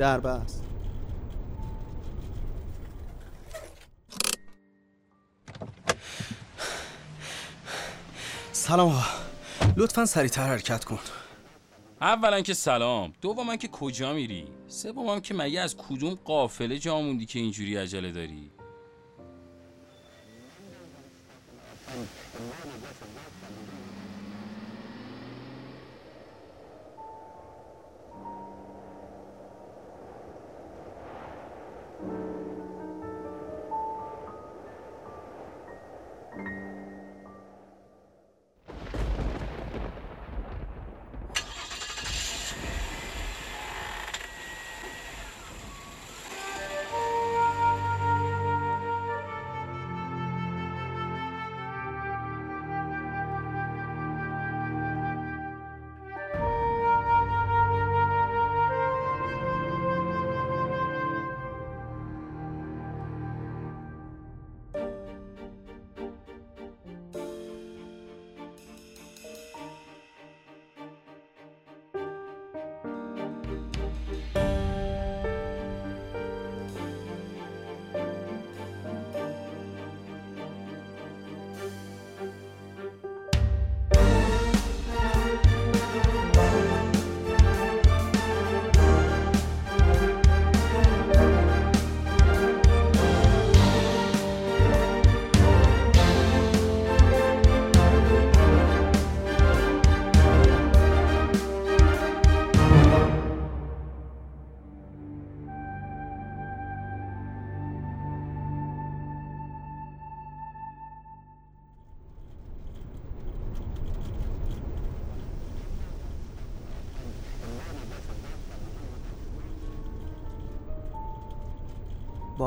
دربست سلام آقا. لطفا سریعتر حرکت کن. اولا که سلام. دوما که کجا میری؟ سومم که مگه از کدوم قافله جا موندی که اینجوری عجله داری؟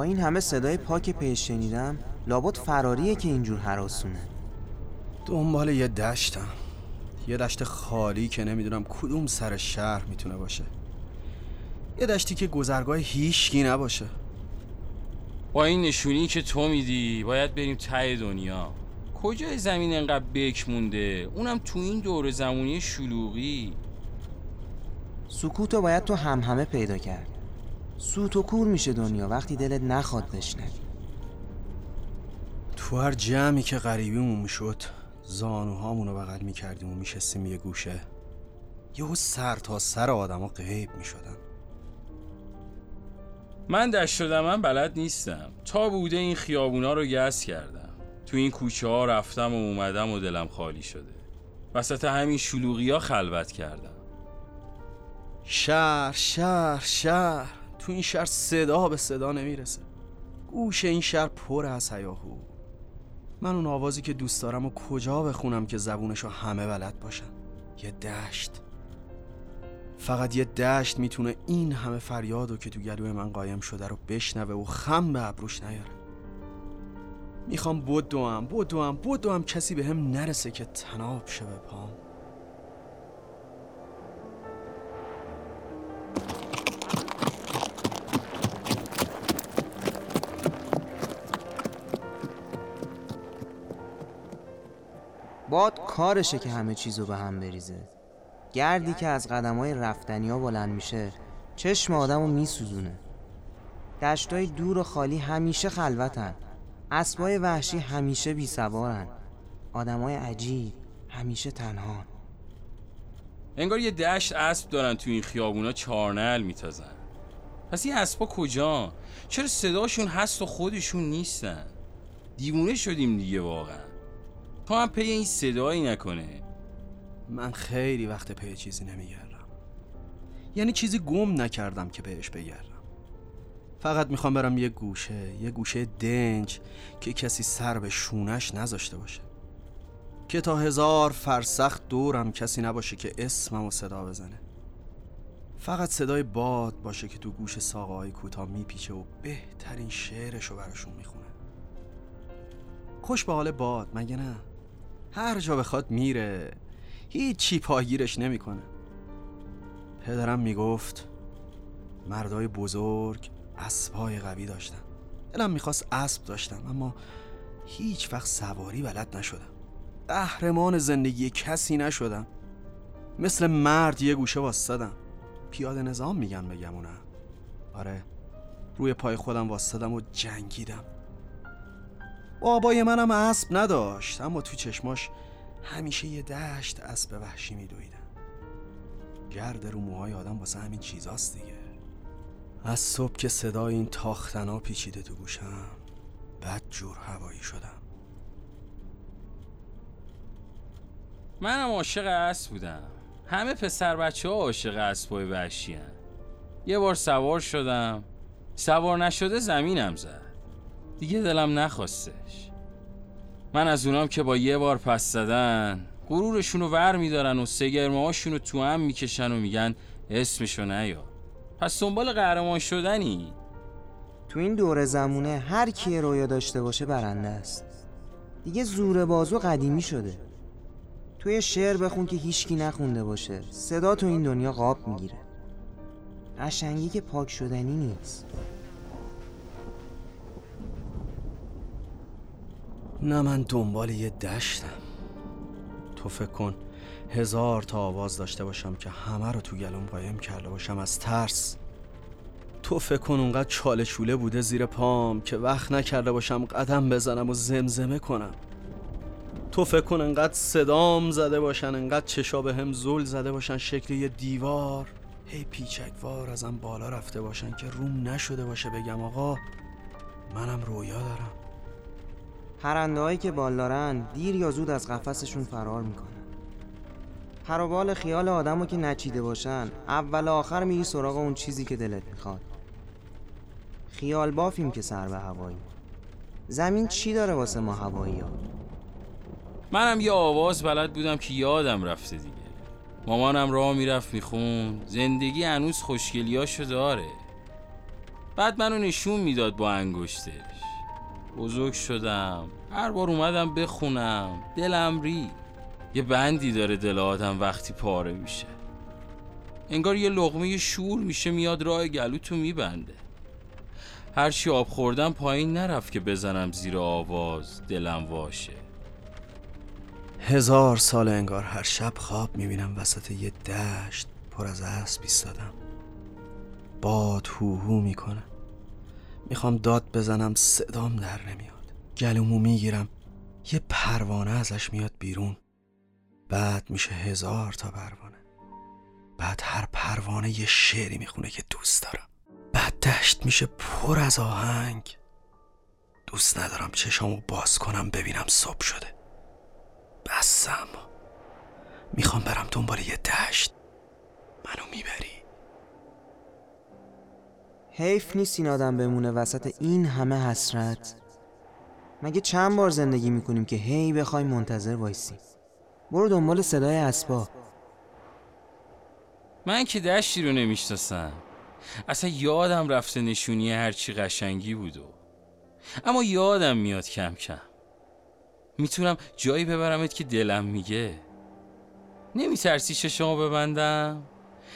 با این همه صدای پاک پیش شنیدم لابد فراریه که اینجور حراسونه. دنبال یه دشتم. یه دشت خالی که نمی‌دونم کدوم سر شهر می‌تونه باشه. یه دشتی که گذرگاه هیچکی نباشه. با این نشونی که تو میدی باید بریم ته دنیا. کجای زمین انقدر بک مونده؟ اونم تو این دور زمانی شلوغی. سکوتو باید تو هم همه پیدا کرد. سوت و کور میشه دنیا. وقتی دلت نخواد بشنوی. تو هر جمعی که غریبیمون می‌شد زانوهامون رو بغل می‌کردیم و میشستیم یه گوشه. یهو سر تا سر آدما غیب می‌شدن. من دشت شدم من بلد نیستم. تا بوده این خیابونا رو گس کردم. تو این کوچه ها رفتم و اومدم و دلم خالی شده. وسط همین شلوغی ها خلوت کردم. شهر شهر شهر. تو این شهر صدا به صدا نمی‌رسه. گوش این شهر پر از هیاهو. من اون آوازی که دوست دارم و کجا بخونم که زبونشو همه بلد باشن؟ یه دشت. فقط یه دشت می‌تونه این همه فریادو که تو گلوی من قایم شده رو بشنوه و خم به ابروش نیاره. می‌خوام بدوم بدوم بدوم کسی به هم نرسه که تناب شه به پام. باد کارشه که همه چیزو به هم بریزه. گردی که از قدمای رفتنی ها بلند میشه چشم آدمو میسوزونه. دشتای دور و خالی همیشه خلوتن. اسبای وحشی همیشه بی سوارن آدمای عجیب همیشه تنها انگار یه دشت اسب دارن تو این خیابونا چارنل میتازن. پس این اسبا کجا؟ چرا صداشون هست و خودشون نیستن؟ دیوونه شدیم دیگه واقعا. تو هم پی این صدایی نکنه. من خیلی وقت پی چیزی نمیگردم. یعنی چیزی گم نکردم که بهش بگردم. فقط می‌خوام برم یه گوشه یه گوشه دنج که کسی سر به شونش نذاشته باشه. که تا هزار فرسخ دورم کسی نباشه که اسمم و صدا بزنه. فقط صدای باد باشه که تو گوش ساقه های کوتاه میپیچه و بهترین شعرش رو براشون می‌خونه. خوش به حال باد مگه نه؟ هر جا بخواد میره. هیچی پاگیرش نمی‌کنه. پدرم می‌گفت مردای بزرگ اسبای قوی داشتن. دلم می‌خواست اسب داشتم اما هیچ وقت سواری بلد نشدم. قهرمان زندگی کسی نشدم. مثل مرد یه گوشه واستادم پیاده نظام میگن بگم نه آره روی پای خودم واسدم و جنگیدم. بابای منم اسب نداشت اما تو چشماش همیشه یه دشت اسب وحشی میدویدن گرد رو موهای آدم واسه همین چیزاست دیگه. از صبح که صدای این تاختنا پیچیده تو گوشم بد جور هوایی شدم. منم عاشق اسب بودم. همه پسر بچه ها عاشق اسبای وحشی یه بار سوار شدم. سوار نشده زمینم زد. دیگه دلم نخواستش. من از اونام که با یه بار پس زدن غرورشون رو ور میدارن و سگرمه رو تو هم می‌کشن و میگن اسمشو نیا. پس دنبال قهرمان شدنی؟ تو این دور زمونه هر کی رویا داشته باشه برنده است. دیگه زور بازو قدیمی شده. توی شعر بخون که هیچکی نخونده باشه. صدا تو این دنیا قاب می‌گیره. قشنگی که پاک شدنی نیست. نه من دنبال یه دشتم. تو فکر کن هزار تا آواز داشته باشم که همه رو تو گلوم قایم کرده باشم از ترس. تو فکر کن اونقدر چاله شوله بوده زیر پام که وقت نکرده باشم قدم بزنم و زمزمه کنم. تو فکر کن انقدر صدام زده باشن انقدر چشا به هم زل زده باشن شکل یه دیوار. هی پیچکوار ازم بالا رفته باشن که روم نشده باشه بگم آقا منم رویا دارم. پرنده هایی که بال دارن دیر یا زود از قفسشون فرار می‌کنن. پر خیال آدمو که نچیده باشن اول آخر میری سراغ اون چیزی که دلت می‌خواد. خیال بافیم که سر به هوایی. زمین چی داره واسه ما هوایی ها؟ منم یه آواز بلد بودم که یادم رفته دیگه. مامانم راه می‌رفت میخون زندگی هنوز خوشگلیاشو داره. بعد منو نشون می‌داد با انگشتش بزرگ شدم. هر بار اومدم بخونم. دلم ری یه بندی داره دل آدم وقتی پاره میشه. انگار یه لغمه شور میشه میاد راه گلوتو میبنده. هرچی آب خوردم پایین نرفت که بزنم زیر آواز دلم واشه. هزار سال انگار هر شب خواب می‌بینم وسط یه دشت پر از اسب ایستادم. باد هوهو می‌کنه. می‌خوام داد بزنم صدام در نمیاد. گلومو می‌گیرم یه پروانه ازش میاد بیرون. بعد میشه هزار تا پروانه. بعد هر پروانه یه شعری می‌خونه که دوست دارم. بعد دشت میشه پر از آهنگ. دوست ندارم چشامو باز کنم ببینم صبح شده. بسم می‌خوام برم دنبال یه دشت. منو می‌بری؟ حیف نیست این آدم بمونه وسط این همه حسرت. مگه چند بار زندگی می‌کنیم که هی بخوای منتظر وایسی برو دنبال صدای اسبا. من که دشتی رو نمی‌شناسم. اصلا یادم رفته نشونی هرچی قشنگی بود و. اما یادم میاد کم کم. می‌تونم جایی ببرمت که دلم میگه. نمیترسی چشمو ببندم؟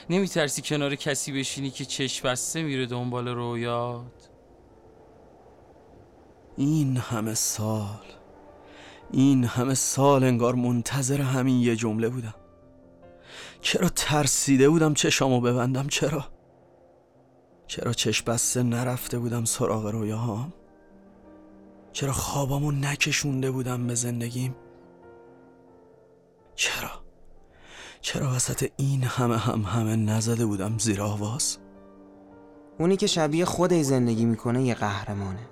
نمیترسی کنار کسی بشینی که چشم بسته میره دنبال رویات؟ این همه سال این همه سال انگار منتظر همین یه جمله بودم. چرا ترسیده بودم چشامو ببندم؟ چرا؟ چرا چشم بسته نرفته بودم سراغ رویاهام؟ چرا خوابامو نکشونده بودم به زندگیم؟ چرا؟ چرا وسط این همه هم همه نزده بودم زیر آواز؟ اونی که شبیه خودی زندگی می‌کنه یه قهرمانه.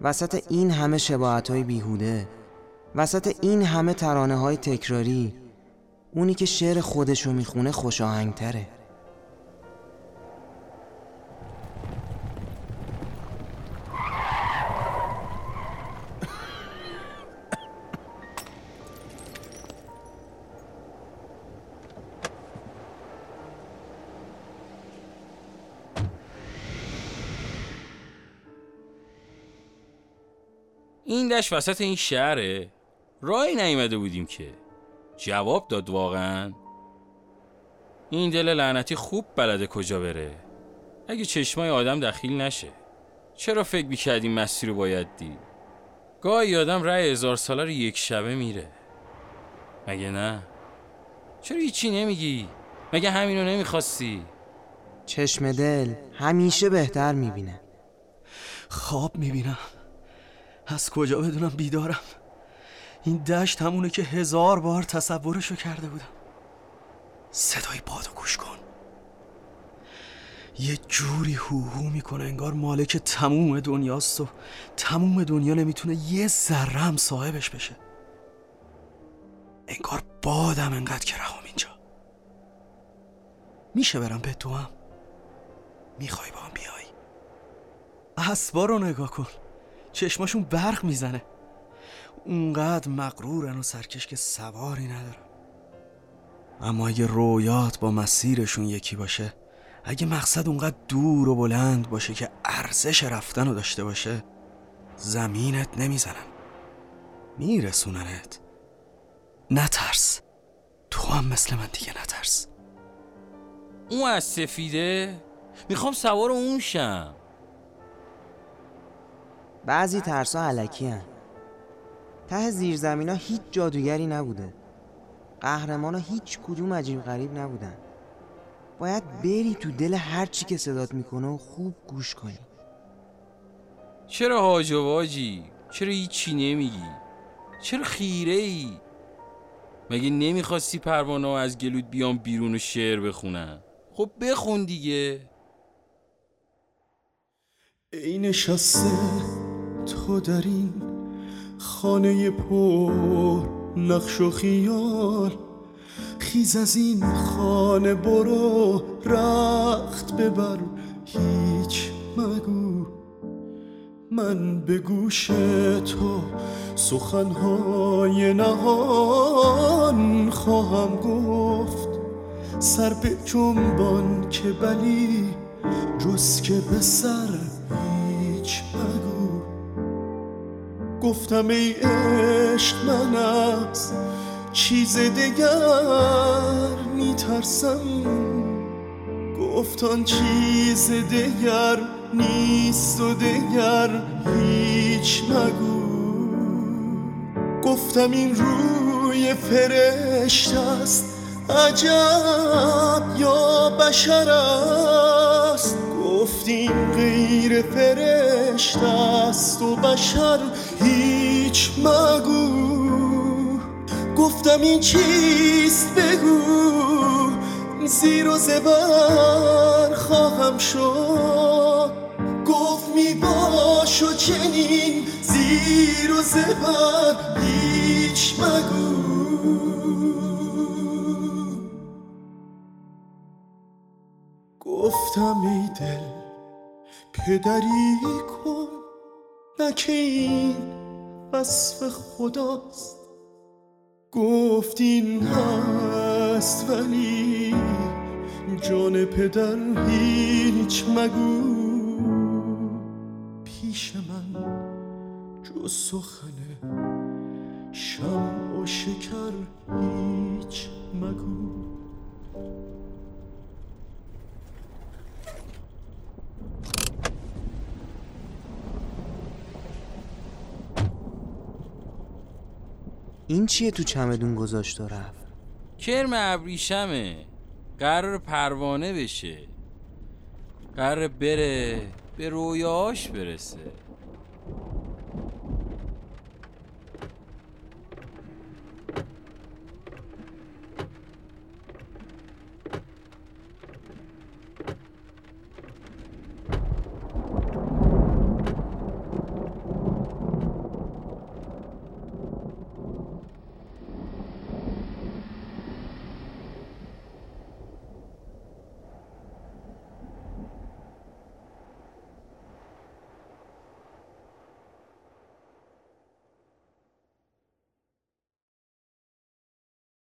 وسط این همه شباعت های بیهوده وسط این همه ترانه های تکراری اونی که شعر خودشو می‌خونه خوش تره این دشت وسط این شهره. راهی نیومده بودیم که. جواب داد واقعا. این دل لعنتی خوب بلده کجا بره. اگه چشمای آدم دخیل نشه. چرا فکر می‌کردیم مسیر رو باید دید؟ گاهی آدم رای هزار ساله رو یک شبه میره. مگه نه؟ چرا هیچی نمیگی؟ مگه همینو نمی‌خواستی؟ چشم دل همیشه بهتر می‌بینه. خواب می‌بینم. از کجا بدونم بیدارم؟ این دشت همونه که هزار بار تصورشو کرده بودم. صدای بادو گوش کن. یه جوری هوهو می‌کنه انگار مالک تموم دنیاست و تموم دنیا نمی‌تونه یه ذره هم صاحبش بشه. انگار بادم انقدر که رهام اینجا. میشه برم به تو هم می‌خوای با هم بیای؟ اسبا رو نگاه کن. چشماشون برق می‌زنه. اونقدر مغرورن و سرکش که سواری ندارن. اما اگه رویات با مسیرشون یکی باشه اگه مقصد اونقدر دور و بلند باشه که ارزش رفتن رو داشته باشه زمینت نمی‌زنن. میرسوننت. نترس. تو هم مثل من دیگه نترس. اون از سفیده؟ می‌خوام سوار اون شم. بعضی ترسا علکی هن. ته زیرزمینا هیچ جادوگری نبوده. قهرمانا هیچ کدوم عجیب غریب نبودن. باید بری تو دل هر چی که صدات می‌کنه و خوب گوش کنی. چرا هاج و واجی؟ چرا هیچی نمیگی؟ چرا خیره ای مگه نمی‌خواستی پروانه از گلود بیام بیرون و شعر بخونن؟ خب بخون دیگه. ای نشسته تو در این خانه پر نقش و خیال. خیز از این خانه برو رخت ببر هیچ مگو. من به گوش تو سخنهای نهان خواهم گفت. سر به جنبان که بلی جز که به سر هیچ مگو. گفتم ای عشق من از چیز دیگر میترسم. گفتان چیز دیگر نیست و دیگر هیچ مگو. گفتم این روی فرشت است عجب یا بشر است. گفتیم غیر فرشت است و بشر هیچ مگو. گفتم این چیست بگو. زیر و زبر خواهم شد. گفت می باش و چنین زیر و زبر هیچ مگو. گفتم ای دل پدری کن نه که این وصف خداست. گفت این هست ولی جان پدر هیچ مگو. پیش من جز سخن شم و شکر هیچ مگو. این چیه تو چمدون گذاشت و رفت؟ کرم ابریشمه. قرار پروانه بشه. قرار بره به رویاش برسه.